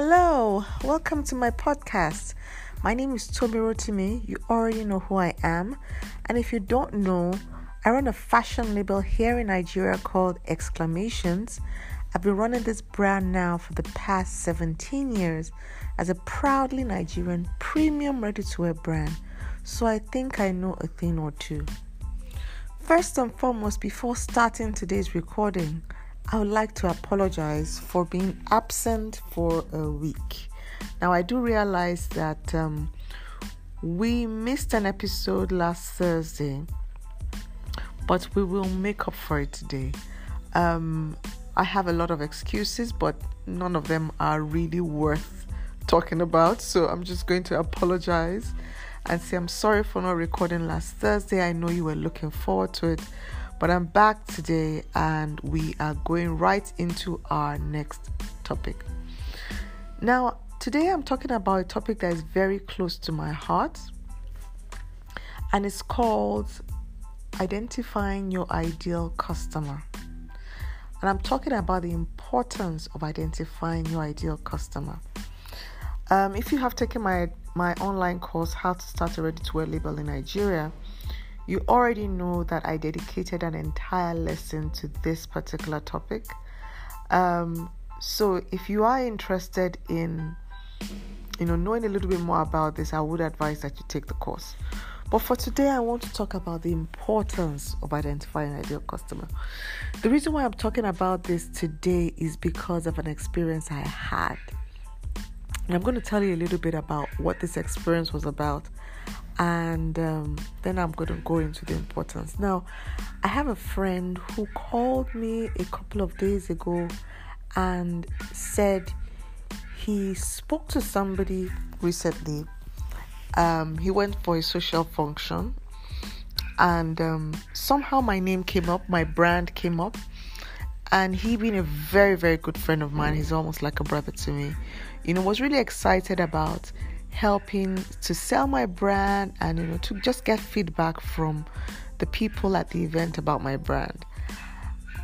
Hello, welcome to my podcast. My name is Tomi Rotimi. You already know who I am. And if you don't know, I run a fashion label here in Nigeria called Exclamations. I've been running this brand now for the past 17 years as a proudly Nigerian premium ready to wear brand. So I think I know a thing or two. First and foremost, before starting today's recording, I would like to apologize for being absent for a week. Now, I do realize that um, we missed an episode last Thursday, but we will make up for it today. Um, I have a lot of excuses, but none of them are really worth talking about, so I'm just going to apologize and say I'm sorry for not recording last Thursday. I know you were looking forward to it but I'm back today and we are going right into our next topic. Now, today I'm talking about a topic that is very close to my heart and it's called identifying your ideal customer. And I'm talking about the importance of identifying your ideal customer. Um, if you have taken my my online course, How to Start a Ready to Wear Label in Nigeria, you already know that I dedicated an entire lesson to this particular topic. Um, so if you are interested in you know knowing a little bit more about this, I would advise that you take the course. But for today, I want to talk about the importance of identifying an ideal customer. The reason why I'm talking about this today is because of an experience I had. And I'm going to tell you a little bit about what this experience was about and um, then I'm going to go into the importance. Now, I have a friend who called me a couple of days ago and said he spoke to somebody recently. Um, he went for a social function, and um, somehow my name came up, my brand came up, and he being a very very good friend of mine, he's almost like a brother to me. You know, was really excited about helping to sell my brand and you know to just get feedback from the people at the event about my brand.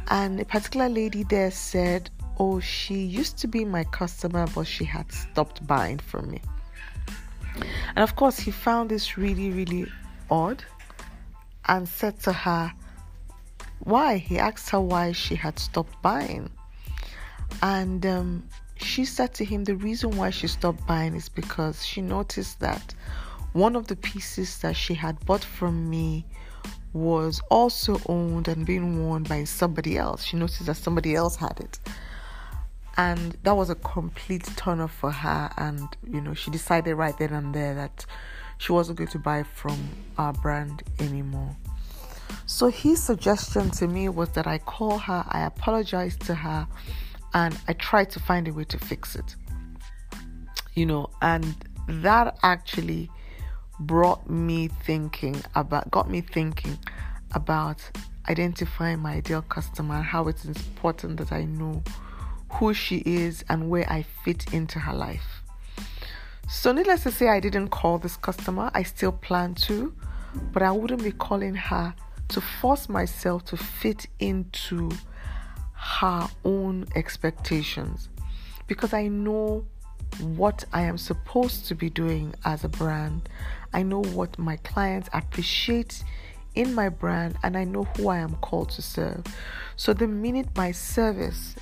And a particular lady there said, "Oh, she used to be my customer, but she had stopped buying from me." And of course, he found this really, really odd and said to her, Why? He asked her why she had stopped buying. And um, she said to him the reason why she stopped buying is because she noticed that one of the pieces that she had bought from me was also owned and being worn by somebody else. She noticed that somebody else had it. And that was a complete turn off for her. And, you know, she decided right then and there that she wasn't going to buy from our brand anymore. So his suggestion to me was that I call her, I apologize to her, and I tried to find a way to fix it. You know, and that actually brought me thinking about, got me thinking about identifying my ideal customer and how it's important that I know who she is and where I fit into her life. So, needless to say, I didn't call this customer. I still plan to, but I wouldn't be calling her to force myself to fit into her own expectations because I know what I am supposed to be doing as a brand. I know what my clients appreciate in my brand and I know who I am called to serve. So the minute my service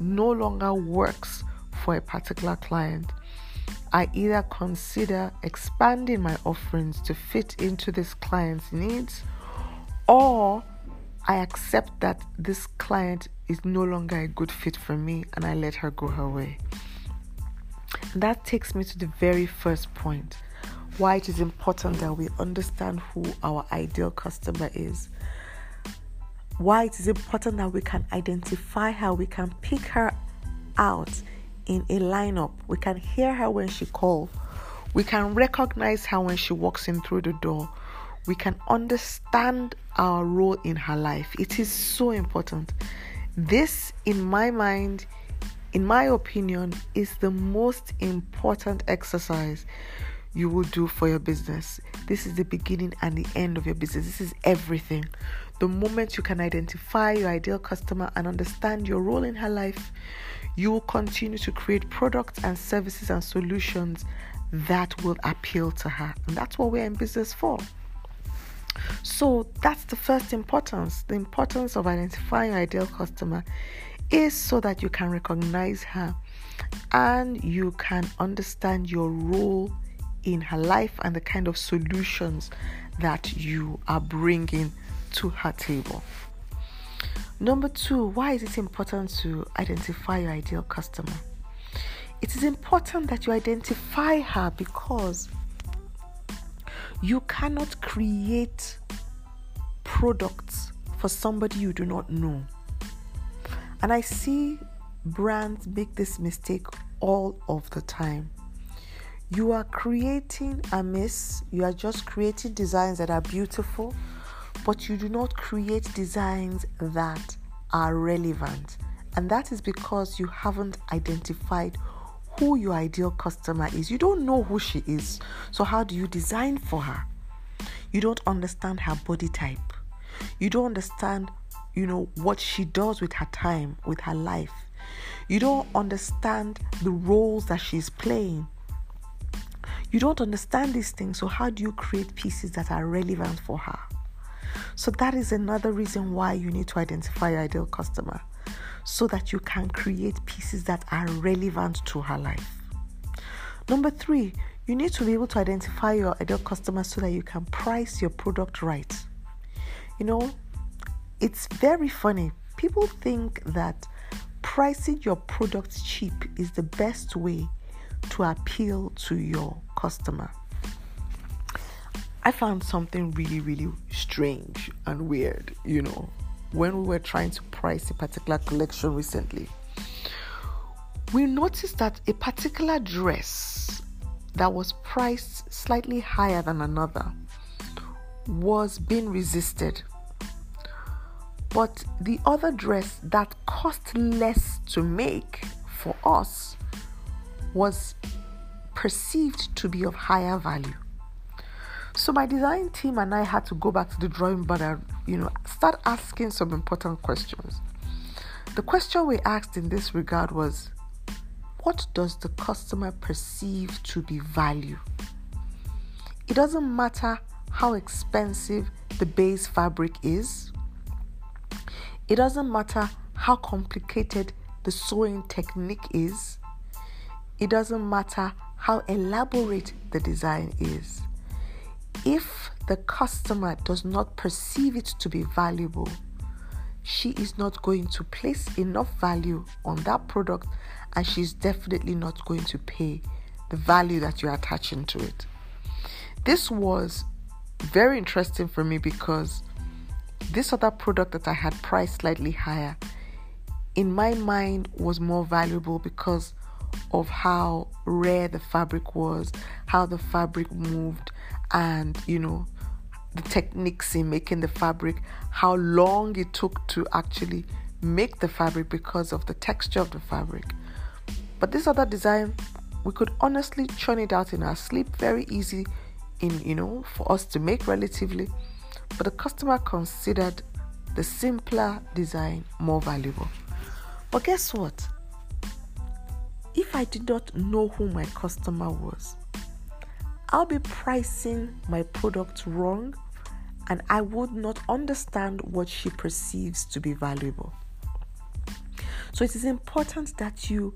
no longer works for a particular client, I either consider expanding my offerings to fit into this client's needs or I accept that this client is no longer a good fit for me and I let her go her way. And that takes me to the very first point why it is important that we understand who our ideal customer is. Why it is important that we can identify her, we can pick her out in a lineup, we can hear her when she calls, we can recognize her when she walks in through the door we can understand our role in her life. It is so important. This, in my mind, in my opinion, is the most important exercise you will do for your business. This is the beginning and the end of your business. This is everything. the moment you can identify your ideal customer and understand your role in her life, you will continue to create products and services and solutions that will appeal to her. And that's what we're in business for. So that's the first importance. The importance of identifying your ideal customer is so that you can recognize her and you can understand your role in her life and the kind of solutions that you are bringing to her table. Number two, why is it important to identify your ideal customer? It is important that you identify her because you cannot create products for somebody you do not know. And I see brands make this mistake all of the time. You are creating a mess, you are just creating designs that are beautiful, but you do not create designs that are relevant. And that is because you haven't identified who your ideal customer is. You don't know who she is. So, how do you design for her? You don't understand her body type. You don't understand, you know, what she does with her time, with her life. You don't understand the roles that she's playing. You don't understand these things. So, how do you create pieces that are relevant for her? So, that is another reason why you need to identify your ideal customer so that you can create pieces that are relevant to her life. Number three, you need to be able to identify your ideal customer so that you can price your product right. You know, it's very funny. People think that pricing your product cheap is the best way to appeal to your customer. I found something really, really strange and weird, you know, when we were trying to price a particular collection recently. We noticed that a particular dress that was priced slightly higher than another was being resisted. But the other dress that cost less to make for us was perceived to be of higher value. So my design team and I had to go back to the drawing board and you know start asking some important questions. The question we asked in this regard was what does the customer perceive to be value? It doesn't matter how expensive the base fabric is. It doesn't matter how complicated the sewing technique is. It doesn't matter how elaborate the design is. If the customer does not perceive it to be valuable, she is not going to place enough value on that product and she's definitely not going to pay the value that you're attaching to it. This was very interesting for me because this other product that I had priced slightly higher in my mind was more valuable because of how rare the fabric was, how the fabric moved, and you know, the techniques in making the fabric, how long it took to actually make the fabric because of the texture of the fabric. But this other design, we could honestly churn it out in our sleep, very easy in you know for us to make relatively. But the customer considered the simpler design more valuable. But guess what? If I did not know who my customer was, I'll be pricing my product wrong and I would not understand what she perceives to be valuable. So it is important that you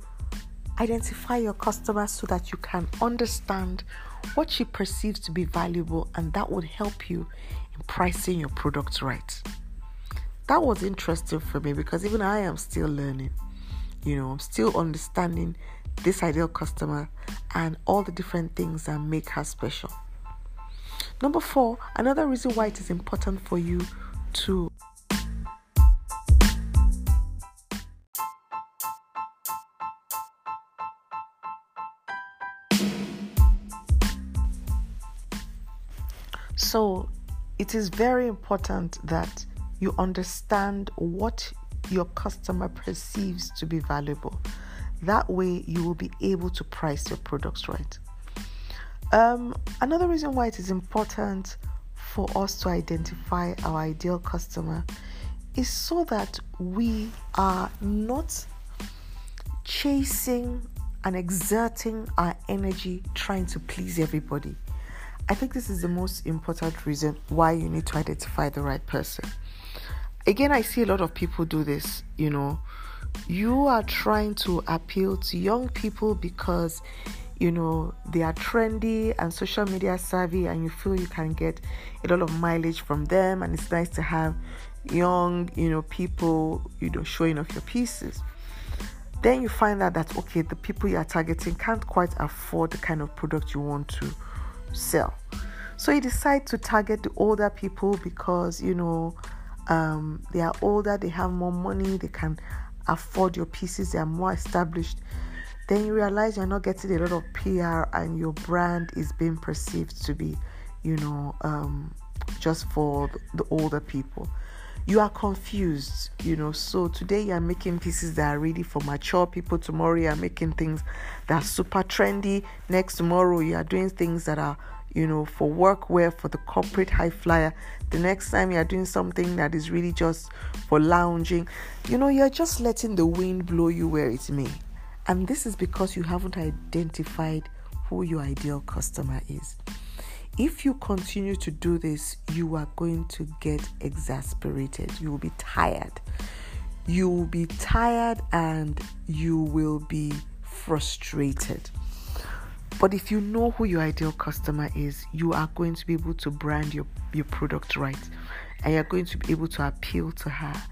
identify your customer so that you can understand what she perceives to be valuable and that would help you in pricing your product right. That was interesting for me because even I am still learning. You know, I'm still understanding this ideal customer and all the different things that make her special. Number four, another reason why it is important for you to So, it is very important that you understand what your customer perceives to be valuable. That way, you will be able to price your products right. Um, another reason why it is important for us to identify our ideal customer is so that we are not chasing and exerting our energy trying to please everybody. I think this is the most important reason why you need to identify the right person. Again, I see a lot of people do this, you know. You are trying to appeal to young people because you know they are trendy and social media savvy and you feel you can get a lot of mileage from them and it's nice to have young you know people you know showing off your pieces. Then you find out that okay the people you are targeting can't quite afford the kind of product you want to sell. So you decide to target the older people because you know um, they are older they have more money they can afford your pieces they are more established then you realize you're not getting a lot of PR and your brand is being perceived to be, you know, um, just for the older people. You are confused, you know. So today you are making pieces that are really for mature people. Tomorrow you are making things that are super trendy. Next tomorrow you are doing things that are, you know, for workwear for the corporate high flyer. The next time you are doing something that is really just for lounging. You know, you're just letting the wind blow you where it may. And this is because you haven't identified who your ideal customer is. If you continue to do this, you are going to get exasperated. You will be tired. You will be tired and you will be frustrated. But if you know who your ideal customer is, you are going to be able to brand your, your product right. And you're going to be able to appeal to her.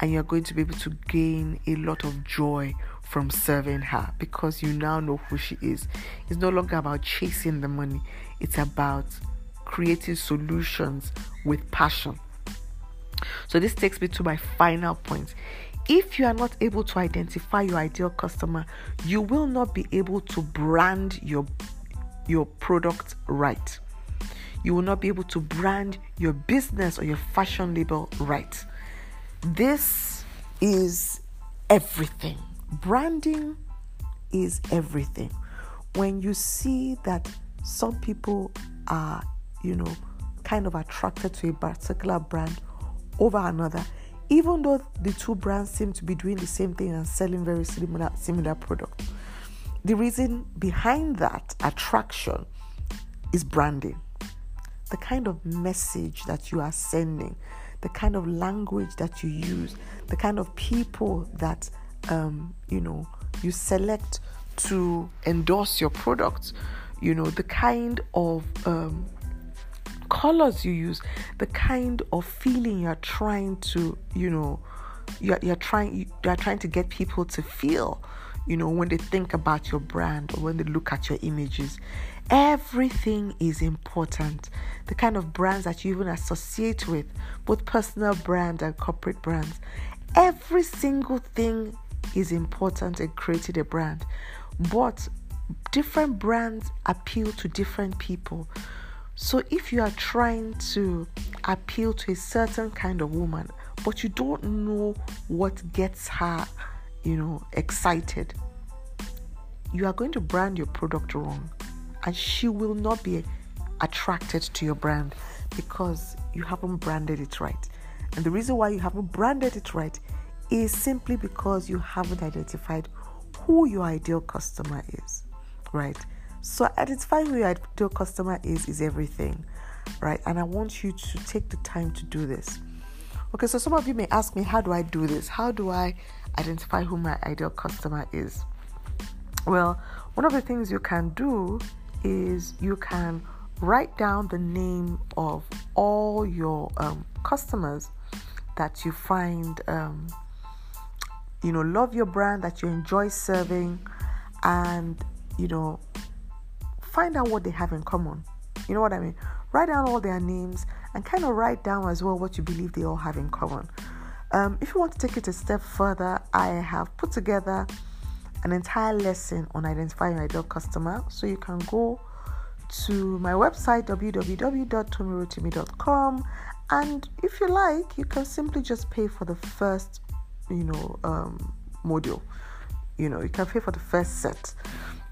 And you're going to be able to gain a lot of joy from serving her because you now know who she is. It's no longer about chasing the money, it's about creating solutions with passion. So, this takes me to my final point. If you are not able to identify your ideal customer, you will not be able to brand your, your product right. You will not be able to brand your business or your fashion label right. This is everything branding is everything. When you see that some people are, you know, kind of attracted to a particular brand over another, even though the two brands seem to be doing the same thing and selling very similar similar products. The reason behind that attraction is branding. The kind of message that you are sending, the kind of language that you use, the kind of people that um, you know you select to endorse your product you know the kind of um, colors you use the kind of feeling you're trying to you know you're, you're trying you're trying to get people to feel you know when they think about your brand or when they look at your images everything is important the kind of brands that you even associate with both personal brand and corporate brands every single thing is important in creating a brand. But different brands appeal to different people. So if you are trying to appeal to a certain kind of woman, but you don't know what gets her, you know, excited, you are going to brand your product wrong and she will not be attracted to your brand because you haven't branded it right. And the reason why you haven't branded it right is simply because you haven't identified who your ideal customer is, right? So identifying who your ideal customer is is everything, right? And I want you to take the time to do this. Okay, so some of you may ask me, how do I do this? How do I identify who my ideal customer is? Well, one of the things you can do is you can write down the name of all your um, customers that you find um, you know, love your brand that you enjoy serving and, you know, find out what they have in common. You know what I mean? Write down all their names and kind of write down as well what you believe they all have in common. Um, if you want to take it a step further, I have put together an entire lesson on identifying your ideal customer. So you can go to my website www.tomirotimi.com and if you like, you can simply just pay for the first you know um, module you know you can pay for the first set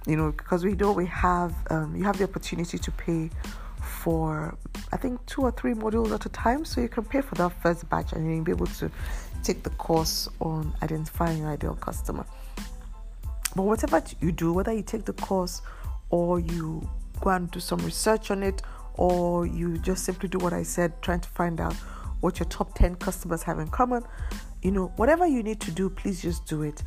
you know because we know we have um, you have the opportunity to pay for I think two or three modules at a time. So you can pay for that first batch and you'll be able to take the course on identifying your ideal customer. But whatever you do, whether you take the course or you go and do some research on it, or you just simply do what I said, trying to find out what your top 10 customers have in common, you know, whatever you need to do, please just do it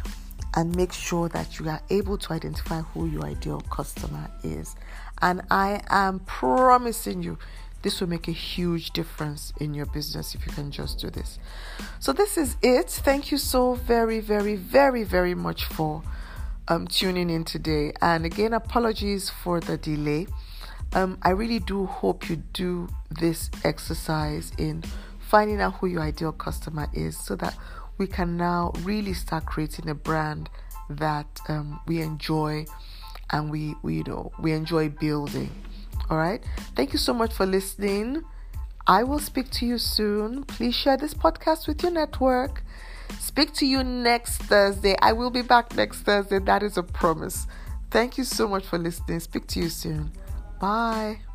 and make sure that you are able to identify who your ideal customer is. And I am promising you, this will make a huge difference in your business if you can just do this. So, this is it. Thank you so very, very, very, very much for um, tuning in today. And again, apologies for the delay. Um, I really do hope you do this exercise in finding out who your ideal customer is so that we can now really start creating a brand that um, we enjoy and we, we you know we enjoy building. All right? Thank you so much for listening. I will speak to you soon. Please share this podcast with your network speak to you next thursday. I will be back next thursday. That is a promise. Thank you so much for listening. Speak to you soon. Bye